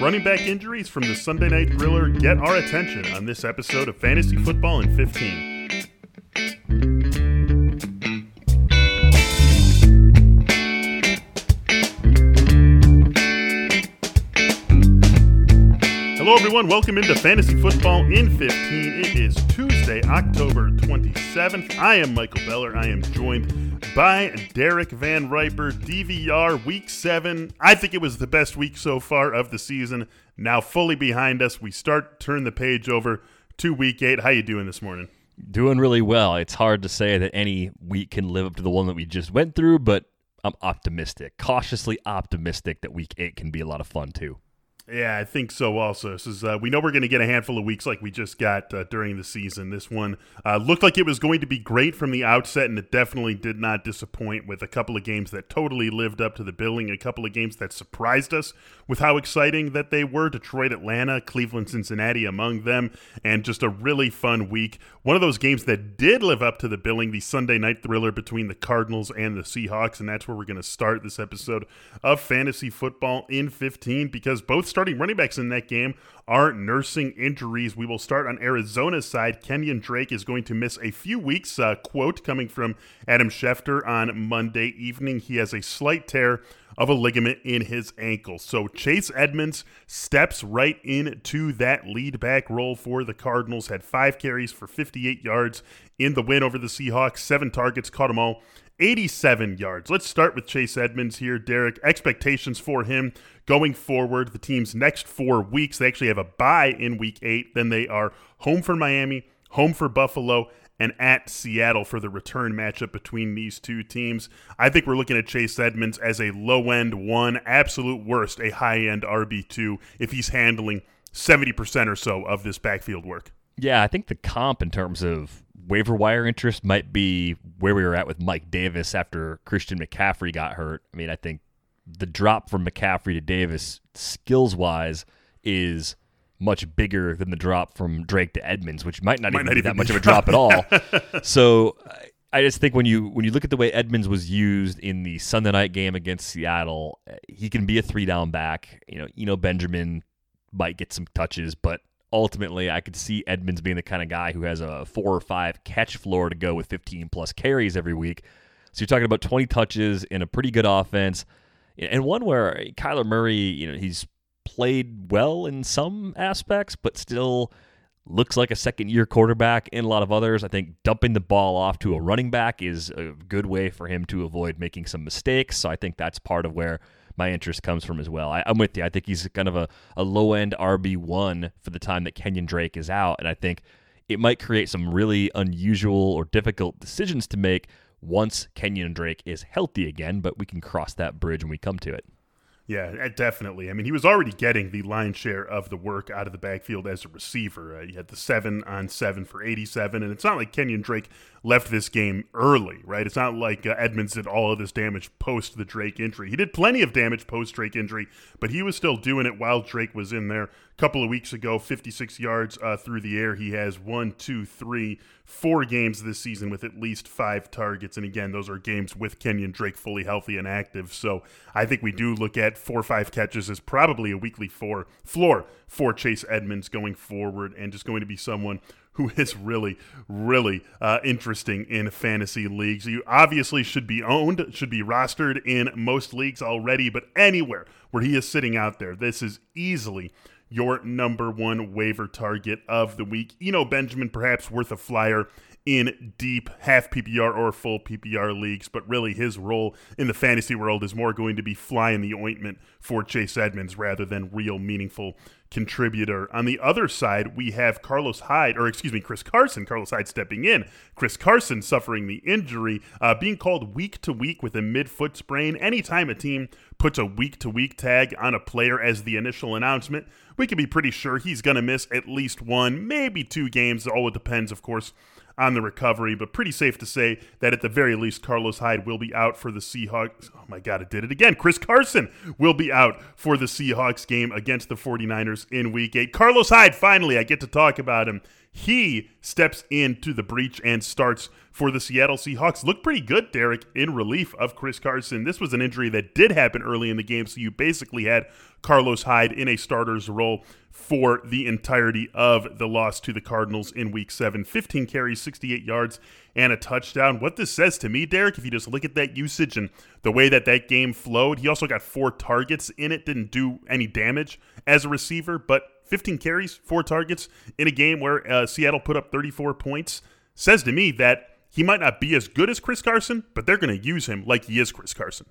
Running back injuries from the Sunday Night Thriller get our attention on this episode of Fantasy Football in 15. Hello, everyone. Welcome into Fantasy Football in 15. It is Tuesday, October 27th. I am Michael Beller. I am joined by Derek Van Riper, DVR Week 7. I think it was the best week so far of the season. Now fully behind us. We start turn the page over to Week 8. How you doing this morning? Doing really well. It's hard to say that any week can live up to the one that we just went through, but I'm optimistic, cautiously optimistic that Week 8 can be a lot of fun too. Yeah, I think so. Also, this is uh, we know we're going to get a handful of weeks like we just got uh, during the season. This one uh, looked like it was going to be great from the outset, and it definitely did not disappoint. With a couple of games that totally lived up to the billing, a couple of games that surprised us with how exciting that they were. Detroit, Atlanta, Cleveland, Cincinnati among them, and just a really fun week. One of those games that did live up to the billing, the Sunday night thriller between the Cardinals and the Seahawks, and that's where we're going to start this episode of Fantasy Football in 15 because both starting running backs in that game are nursing injuries. We will start on Arizona's side. Kenyon Drake is going to miss a few weeks. Uh, quote coming from Adam Schefter on Monday evening. He has a slight tear of a ligament in his ankle. So Chase Edmonds steps right into that lead back role for the Cardinals. Had five carries for 58 yards in the win over the Seahawks, seven targets, caught them all. 87 yards. Let's start with Chase Edmonds here, Derek. Expectations for him going forward. The team's next four weeks, they actually have a bye in week eight. Then they are home for Miami, home for Buffalo, and at Seattle for the return matchup between these two teams. I think we're looking at Chase Edmonds as a low end one, absolute worst, a high end RB2 if he's handling 70% or so of this backfield work. Yeah, I think the comp in terms of waiver wire interest might be where we were at with Mike Davis after Christian McCaffrey got hurt. I mean, I think the drop from McCaffrey to Davis, skills wise, is much bigger than the drop from Drake to Edmonds, which might not Might even not be even that much of a drop at all. so I just think when you when you look at the way Edmonds was used in the Sunday night game against Seattle, he can be a three down back. You know, Eno Benjamin might get some touches, but ultimately I could see Edmonds being the kind of guy who has a four or five catch floor to go with 15 plus carries every week. So you're talking about 20 touches in a pretty good offense, and one where Kyler Murray, you know, he's played well in some aspects, but still looks like a second year quarterback in a lot of others. I think dumping the ball off to a running back is a good way for him to avoid making some mistakes. So I think that's part of where my interest comes from as well. I, am with you. I think he's kind of a, a low end RB1 for the time that Kenyon Drake is out. And I think it might create some really unusual or difficult decisions to make once Kenyon Drake is healthy again, but we can cross that bridge when we come to it. Yeah, uh, definitely. I mean, he was already getting the lion's share of the work out of the backfield as a receiver. Uh, he had the seven on seven for 87, and it's not like Kenyon Drake left this game early, right? It's not like uh, Edmonds did all of this damage post the Drake injury. He did plenty of damage post Drake injury, but he was still doing it while Drake was in there. Couple of weeks ago, 56 yards uh, through the air. He has one, two, three, four games this season with at least five targets. And again, those are games with Kenyon Drake fully healthy and active. So I think we do look at four or five catches as probably a weekly four floor for Chase Edmonds going forward and just going to be someone who is really, really uh, interesting in fantasy leagues. You obviously should be owned, should be rostered in most leagues already, but anywhere where he is sitting out there, this is easily your number one waiver target of the week. Eno Benjamin, perhaps worth a flyer in deep half PPR or full PPR leagues, but really his role in the fantasy world is more going to be fly in the ointment for Chase Edmonds rather than real meaningful contributor. On the other side, we have Carlos Hyde, or excuse me, Chris Carson. Carlos Hyde stepping in. Chris Carson suffering the injury, uh, being called week to week with a midfoot sprain. Anytime a team puts a week to week tag on a player as the initial announcement, we can be pretty sure he's going to miss at least one, maybe two games. All it depends, of course, on the recovery, but pretty safe to say that at the very least, Carlos Hyde will be out for the Seahawks. Oh my God, it did it again. Chris Carson will be out for the Seahawks game against the 49ers in week eight. Carlos Hyde, finally, I get to talk about him. He steps into the breach and starts for the Seattle Seahawks. Looked pretty good, Derek, in relief of Chris Carson. This was an injury that did happen early in the game, so you basically had Carlos Hyde in a starter's role for the entirety of the loss to the Cardinals in week seven. 15 carries, 68 yards, and a touchdown. What this says to me, Derek, if you just look at that usage and the way that that game flowed, he also got four targets in it, didn't do any damage as a receiver, but 15 carries, four targets in a game where uh, Seattle put up 34 points says to me that he might not be as good as Chris Carson, but they're going to use him like he is Chris Carson.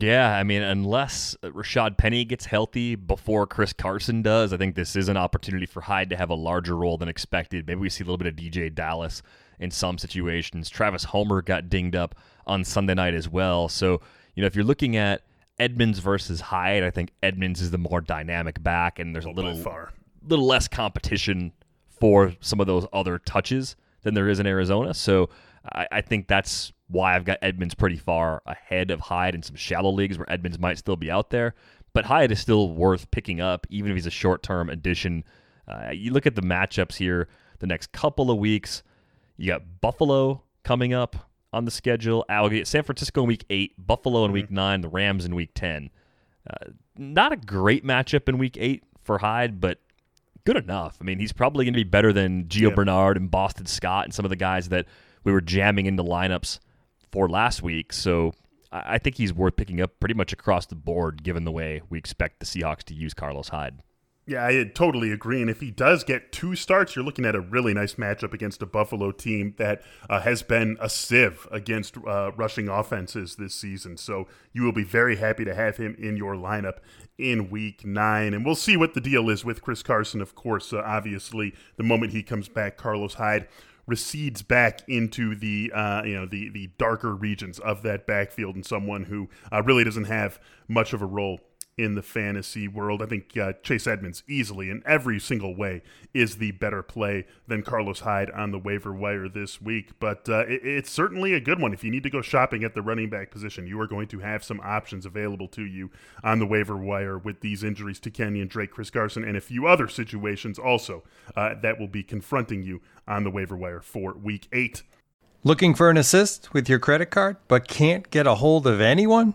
Yeah, I mean, unless Rashaad Penny gets healthy before Chris Carson does, I think this is an opportunity for Hyde to have a larger role than expected. Maybe we see a little bit of DeeJay Dallas in some situations. Travis Homer got dinged up on Sunday night as well. So, you know, if you're looking at Edmonds versus Hyde, I think Edmonds is the more dynamic back, and there's a little far. little less competition for some of those other touches than there is in Arizona. So I, I think that's why I've got Edmonds pretty far ahead of Hyde in some shallow leagues where Edmonds might still be out there. But Hyde is still worth picking up, even if he's a short term addition. Uh, you look at the matchups here the next couple of weeks. You got Buffalo coming up on the schedule. I'll get San Francisco in week eight, Buffalo in week nine, the Rams in week 10. Uh, not a great matchup in week eight for Hyde, but good enough. I mean, he's probably going to be better than Gio Yeah. Bernard and Boston Scott and some of the guys that we were jamming into lineups for last week. So I think he's worth picking up pretty much across the board, given the way we expect the Seahawks to use Carlos Hyde. Yeah, I totally agree. And if he does get two starts, you're looking at a really nice matchup against a Buffalo team that uh, has been a sieve against uh, rushing offenses this season. So you will be very happy to have him in your lineup in week nine. And we'll see what the deal is with Chris Carson, of course. Uh, obviously, the moment he comes back, Carlos Hyde recedes back into the uh, you know the the darker regions of that backfield and someone who uh, really doesn't have much of a role in the fantasy world. I think uh, Chase Edmonds easily in every single way is the better play than Carlos Hyde on the waiver wire this week. But uh, it, it's certainly a good one. If you need to go shopping at the running back position, you are going to have some options available to you on the waiver wire with these injuries to Kenyon Drake, Chris Carson, and a few other situations also uh, that will be confronting you on the waiver wire for week eight. Looking for an assist with your credit card, but can't get a hold of anyone?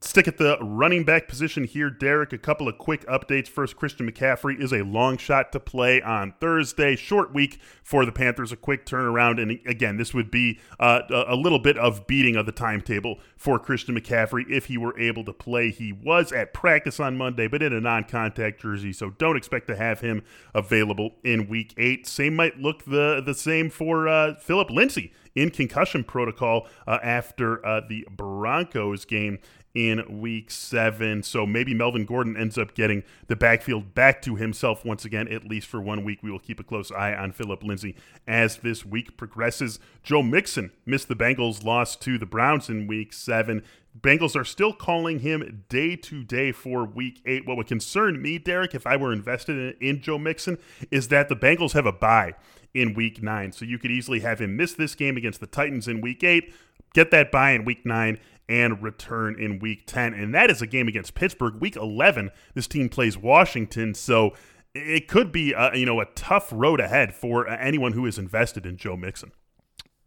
Stick at the running back position here, Derek. A couple of quick updates. First, Christian McCaffrey is a long shot to play on Thursday. Short week for the Panthers, a quick turnaround. And again, this would be uh, a little bit of beating of the timetable for Christian McCaffrey if he were able to play. He was at practice on Monday, but in a non contact jersey, so don't expect to have him available in week eight. Same might look the, the same for uh, Phillip Lindsay in concussion protocol uh, after uh, the Broncos game in week seven. So maybe Melvin Gordon ends up getting the backfield back to himself once again, at least for one week. We will keep a close eye on Phillip Lindsay as this week progresses. Joe Mixon missed the Bengals' loss to the Browns in week seven. Bengals are still calling him day to day for week eight. What would concern me, Derek, if I were invested in, in Joe Mixon, is that the Bengals have a bye in week nine. So you could easily have him miss this game against the Titans in week eight, get that bye in week nine, and return in week 10. And that is a game against Pittsburgh. Week 11, this team plays Washington. So it could be a, you know a tough road ahead for anyone who is invested in Joe Mixon.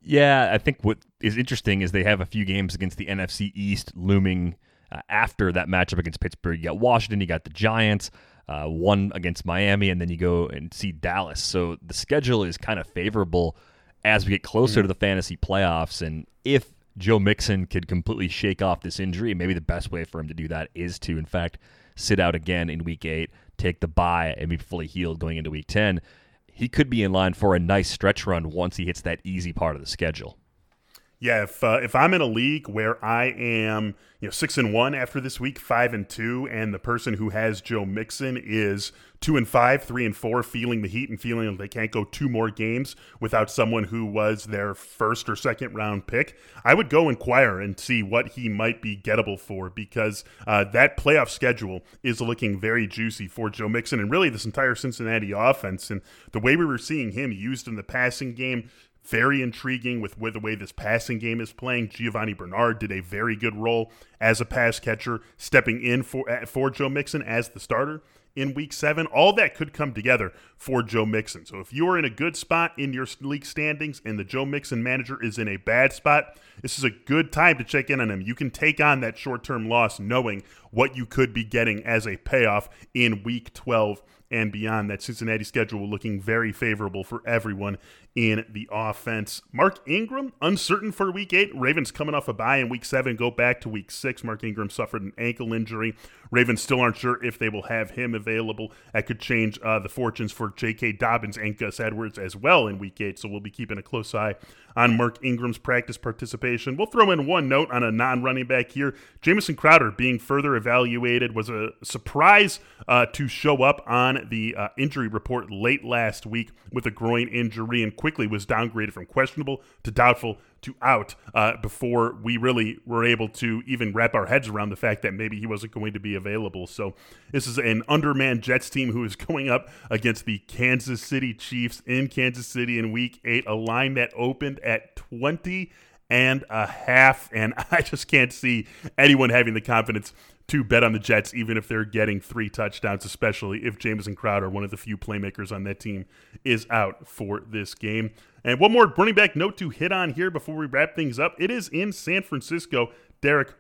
Yeah, I think what is interesting is they have a few games against the NFC East looming uh, after that matchup against Pittsburgh. You got Washington, you got the Giants, uh, one against Miami, and then you go and see Dallas. So the schedule is kind of favorable as we get closer mm-hmm. to the fantasy playoffs. And if Joe Mixon could completely shake off this injury. Maybe the best way for him to do that is to, in fact, sit out again in week eight, take the bye, and be fully healed going into week 10. He could be in line for a nice stretch run once he hits that easy part of the schedule. Yeah, if uh, if I'm in a league where I am, you know, six and one after this week, five and two, and the person who has Joe Mixon is two and five, three and four, feeling the heat and feeling like they can't go two more games without someone who was their first or second round pick, I would go inquire and see what he might be gettable for because uh, that playoff schedule is looking very juicy for Joe Mixon and really this entire Cincinnati offense and the way we were seeing him used in the passing game very intriguing with, the way this passing game is playing. Giovani Bernard did a very good role as a pass catcher, stepping in for for Joe Mixon as the starter in week seven. All that could come together for Joe Mixon. So if you are in a good spot in your league standings and the Joe Mixon manager is in a bad spot, this is a good time to check in on him. You can take on that short term loss knowing what you could be getting as a payoff in week 12 and beyond. That Cincinnati schedule looking very favorable for everyone in the offense. Mark Ingram, uncertain for week eight. Ravens coming off a bye in week seven, go back to week six. Mark Ingram suffered an ankle injury. Ravens still aren't sure if they will have him available. That could change uh, the fortunes for J.K. Dobbins and Gus Edwards as well in week eight. So we'll be keeping a close eye on Mark Ingram's practice participation. We'll throw in one note on a non running back here. Jamison Crowder being further evaluated was a surprise uh, to show up on the uh, injury report late last week with a groin injury and quickly was downgraded from questionable to doubtful to out uh, before we really were able to even wrap our heads around the fact that maybe he wasn't going to be available. So this is an undermanned Jets team who is going up against the Kansas City Chiefs in Kansas City in Week Eight, a line that opened at twenty and a half, and I just can't see anyone having the confidence to bet on the Jets, even if they're getting three touchdowns, especially if Jamison Crowder, one of the few playmakers on that team, is out for this game. And one more running back note to hit on here before we wrap things up. It is in San Francisco. Derek,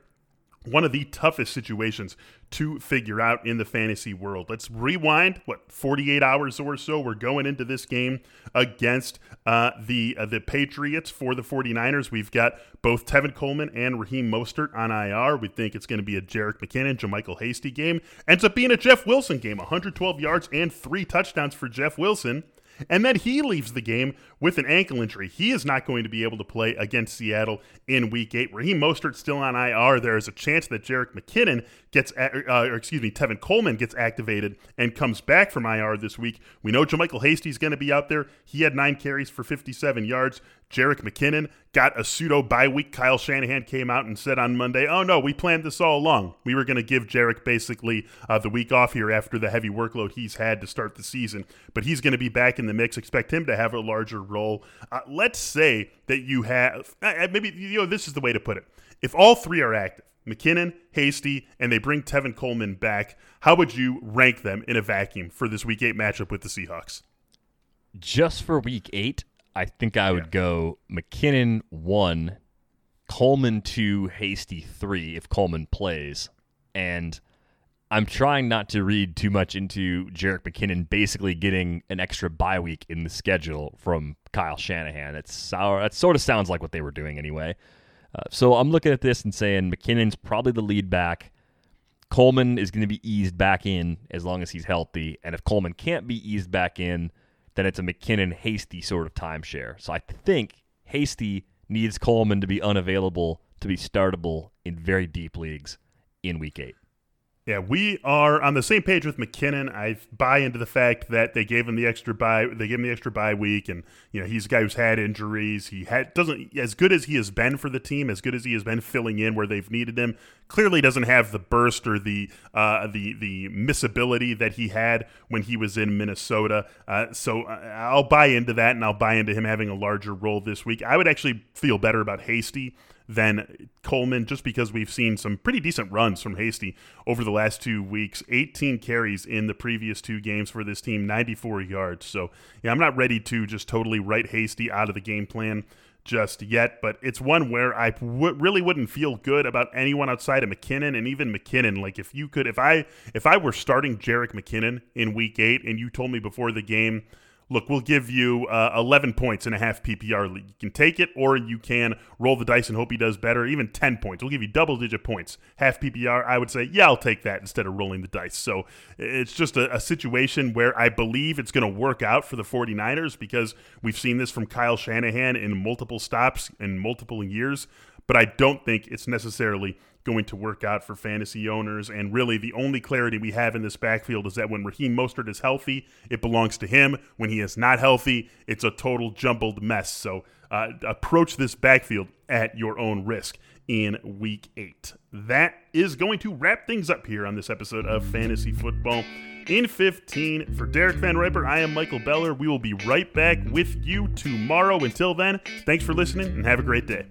one of the toughest situations to figure out in the fantasy world. Let's rewind what 48 hours or so. We're going into this game against uh, the uh, the Patriots for the 49ers. We've got both Tevin Coleman and Raheem Mostert on IR. We think it's going to be a Jerick McKinnon, JaMycal Hasty game. Ends up being a Jeff Wilson game. 112 yards and three touchdowns for Jeff Wilson. And then he leaves the game with an ankle injury. He is not going to be able to play against Seattle in Week Eight. Raheem Mostert still on IR. There is a chance that Jerick McKinnon gets, uh, or excuse me, Tevin Coleman gets activated and comes back from IR this week. We know JaMycal Hasty's going to be out there. He had nine carries for 57 yards. Jerick McKinnon got a pseudo bye week. Kyle Shanahan came out and said on Monday, "Oh no, we planned this all along. We were going to give Jerick basically uh, the week off here after the heavy workload he's had to start the season, but he's going to be back in the mix. Expect him to have a larger role. Uh, let's say that you have uh, uh, maybe you know this is the way to put it. If all three are active, McKinnon, Hasty, and they bring Tevin Coleman back, how would you rank them in a vacuum for this Week Eight matchup with the Seahawks? Just for Week Eight, I think I would yeah. go McKinnon one, Coleman two, Hasty three if Coleman plays, and I'm trying not to read too much into Jerick McKinnon basically getting an extra bye week in the schedule from Kyle Shanahan. It's sour. That sort of sounds like what they were doing anyway. Uh, so I'm looking at this and saying McKinnon's probably the lead back. Coleman is going to be eased back in as long as he's healthy, and if Coleman can't be eased back in, then it's a McKinnon Hasty sort of timeshare. So I think Hasty needs Coleman to be unavailable to be startable in very deep leagues in Week Eight. Yeah, we are on the same page with McKinnon. I buy into the fact that they gave him the extra buy. They gave him the extra bye week, and you know he's a guy who's had injuries. He had doesn't as good as he has been for the team, as good as he has been filling in where they've needed him. Clearly, doesn't have the burst or the uh, the the missability that he had when he was in Minnesota. Uh, so uh, I'll buy into that, and I'll buy into him having a larger role this week. I would actually feel better about Hasty than Coleman, just because we've seen some pretty decent runs from Hasty over the last two weeks. 18 carries in the previous two games for this team, 94 yards. So, yeah, I'm not ready to just totally write Hasty out of the game plan just yet, but it's one where I w- really wouldn't feel good about anyone outside of McKinnon and even McKinnon. Like if you could, if I if I were starting Jerick McKinnon in Week Eight, and you told me before the game look, we'll give you uh, 11 points in a half PPR league. You can take it, or you can roll the dice and hope he does better. Even 10 points. We'll give you double digit points. Half PPR, I would say, yeah, I'll take that instead of rolling the dice. So it's just a, a situation where I believe it's going to work out for the 49ers because we've seen this from Kyle Shanahan in multiple stops in multiple years. But I don't think it's necessarily going to work out for fantasy owners. And really, the only clarity we have in this backfield is that when Raheem Mostert is healthy, it belongs to him. When he is not healthy, it's a total jumbled mess. So uh, approach this backfield at your own risk in week eight. That is going to wrap things up here on this episode of Fantasy Football in 15. For Derek Van Riper, I am Michael Beller. We will be right back with you tomorrow. Until then, thanks for listening and have a great day.